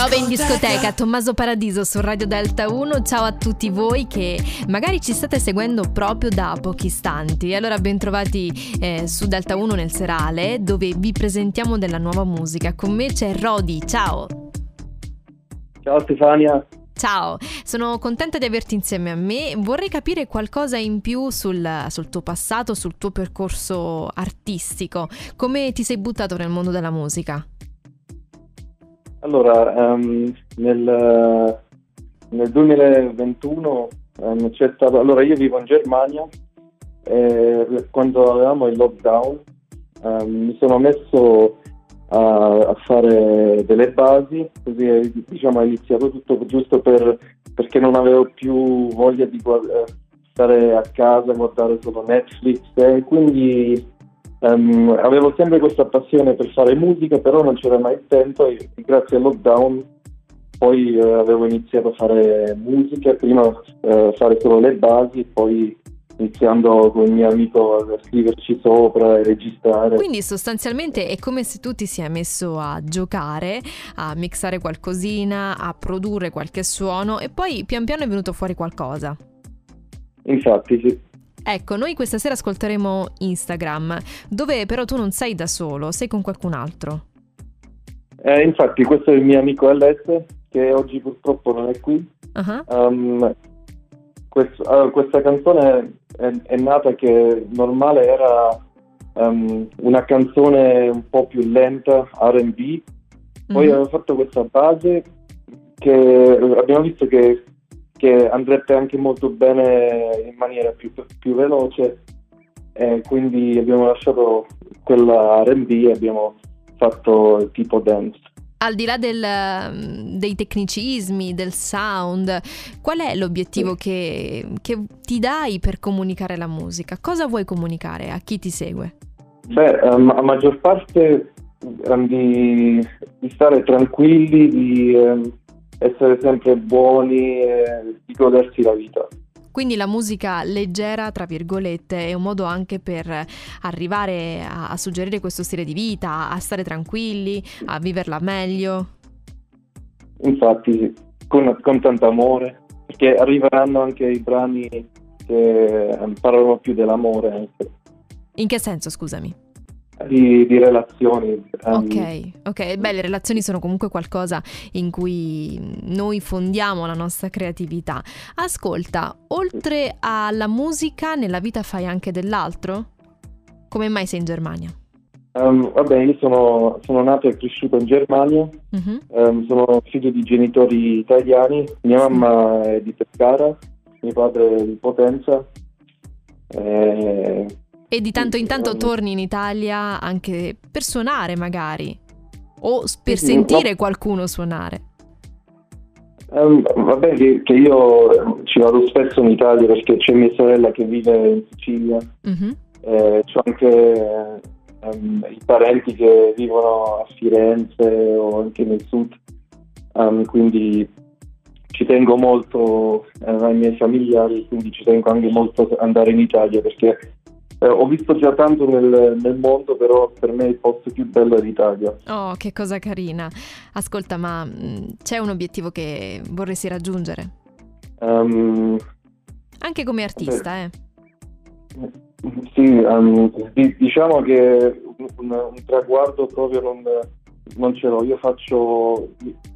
Piove in discoteca, Tommaso Paradiso su Radio Delta 1. Ciao a tutti voi che magari ci state seguendo proprio da pochi istanti. Allora bentrovati eh, su Delta 1 nel serale dove vi presentiamo della nuova musica. Con me c'è Rodi, ciao. Ciao Stefania. Ciao, sono contenta di averti insieme a me. Vorrei capire qualcosa in più sul, sul, tuo passato, sul tuo percorso artistico. Come ti sei buttato nel mondo della musica? Allora, um, nel, nel, 2021 um, c'è stato... Allora, io vivo in Germania e quando avevamo il lockdown um, mi sono messo a, a, fare delle basi, così diciamo, è iniziato tutto giusto per, perché non avevo più voglia di guard- stare a casa, guardare solo Netflix e quindi um, avevo sempre questa passione per fare musica, però non c'era mai il tempo e grazie al lockdown poi uh, avevo iniziato a fare musica, prima uh, fare solo le basi poi iniziando con il mio amico a scriverci sopra e registrare. Quindi sostanzialmente è come se tu ti sia messo a giocare, a mixare qualcosina, a produrre qualche suono e poi pian piano è venuto fuori qualcosa. Infatti sì. Ecco, noi questa sera ascolteremo Instagram, dove però tu non sei da solo, sei con qualcun altro. Eh, infatti questo è il mio amico LS, che oggi purtroppo non è qui. Uh-huh. Um, questo, uh, questa canzone è, è, nata che normale era um, una canzone un po' più lenta, RB, poi mm-hmm. abbiamo fatto questa base che abbiamo visto che, che, andrebbe anche molto bene in maniera più, più veloce e quindi abbiamo lasciato quella RB e abbiamo fatto tipo dance al di là del, dei tecnicismi, del sound, qual è l'obiettivo che, che, ti dai per comunicare la musica? Cosa vuoi comunicare a chi ti segue? Beh, um, a maggior parte um, di, di, stare tranquilli, di um, essere sempre buoni, e di godersi la vita. Quindi la musica leggera, tra virgolette, è un modo anche per arrivare a, a suggerire questo stile di vita, a stare tranquilli, a viverla meglio. Infatti, con, con tanto amore, perché arriveranno anche i brani che parlano più dell'amore. In che senso, scusami? Di, di relazioni. Um, ok, ok, beh, le relazioni sono comunque qualcosa in cui noi fondiamo la nostra creatività. Ascolta, oltre alla musica, nella vita fai anche dell'altro? Come mai sei in Germania? Um, vabbè, io sono, sono, nato e cresciuto in Germania, uh-huh. um, sono figlio di genitori italiani, mia mamma è di Pescara, mio padre è di Potenza. Eh, e di tanto in tanto torni in Italia anche per suonare magari o per sentire qualcuno suonare. Um, vabbè che, che, io ci vado spesso in Italia perché c'è mia sorella che vive in Sicilia, uh-huh. eh, c'ho anche um, i parenti che vivono a Firenze o anche nel sud, um, quindi ci tengo molto eh, ai miei familiari, quindi ci tengo anche molto ad andare in Italia perché eh, ho visto già tanto nel, nel, mondo, però per me il posto più bello è l'Italia. Oh, che cosa carina. Ascolta, ma mm, c'è un obiettivo che vorresti raggiungere? Um, Anche come artista, eh? Sì, um, diciamo che un, un, traguardo proprio non, non ce l'ho. Io faccio,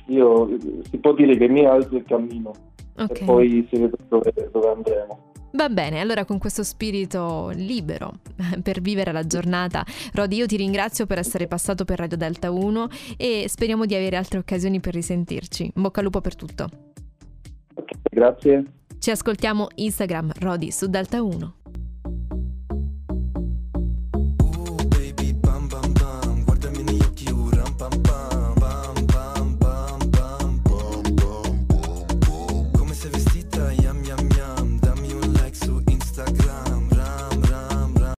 io, si può dire che mi alzo e cammino okay. e poi si vede dove, dove andremo. Va bene, allora con questo spirito libero per vivere la giornata, Rodi, io ti ringrazio per essere passato per Radio Delta 1 e speriamo di avere altre occasioni per risentirci. In bocca al lupo per tutto. Grazie. Ci ascoltiamo Instagram Rodi su Delta 1.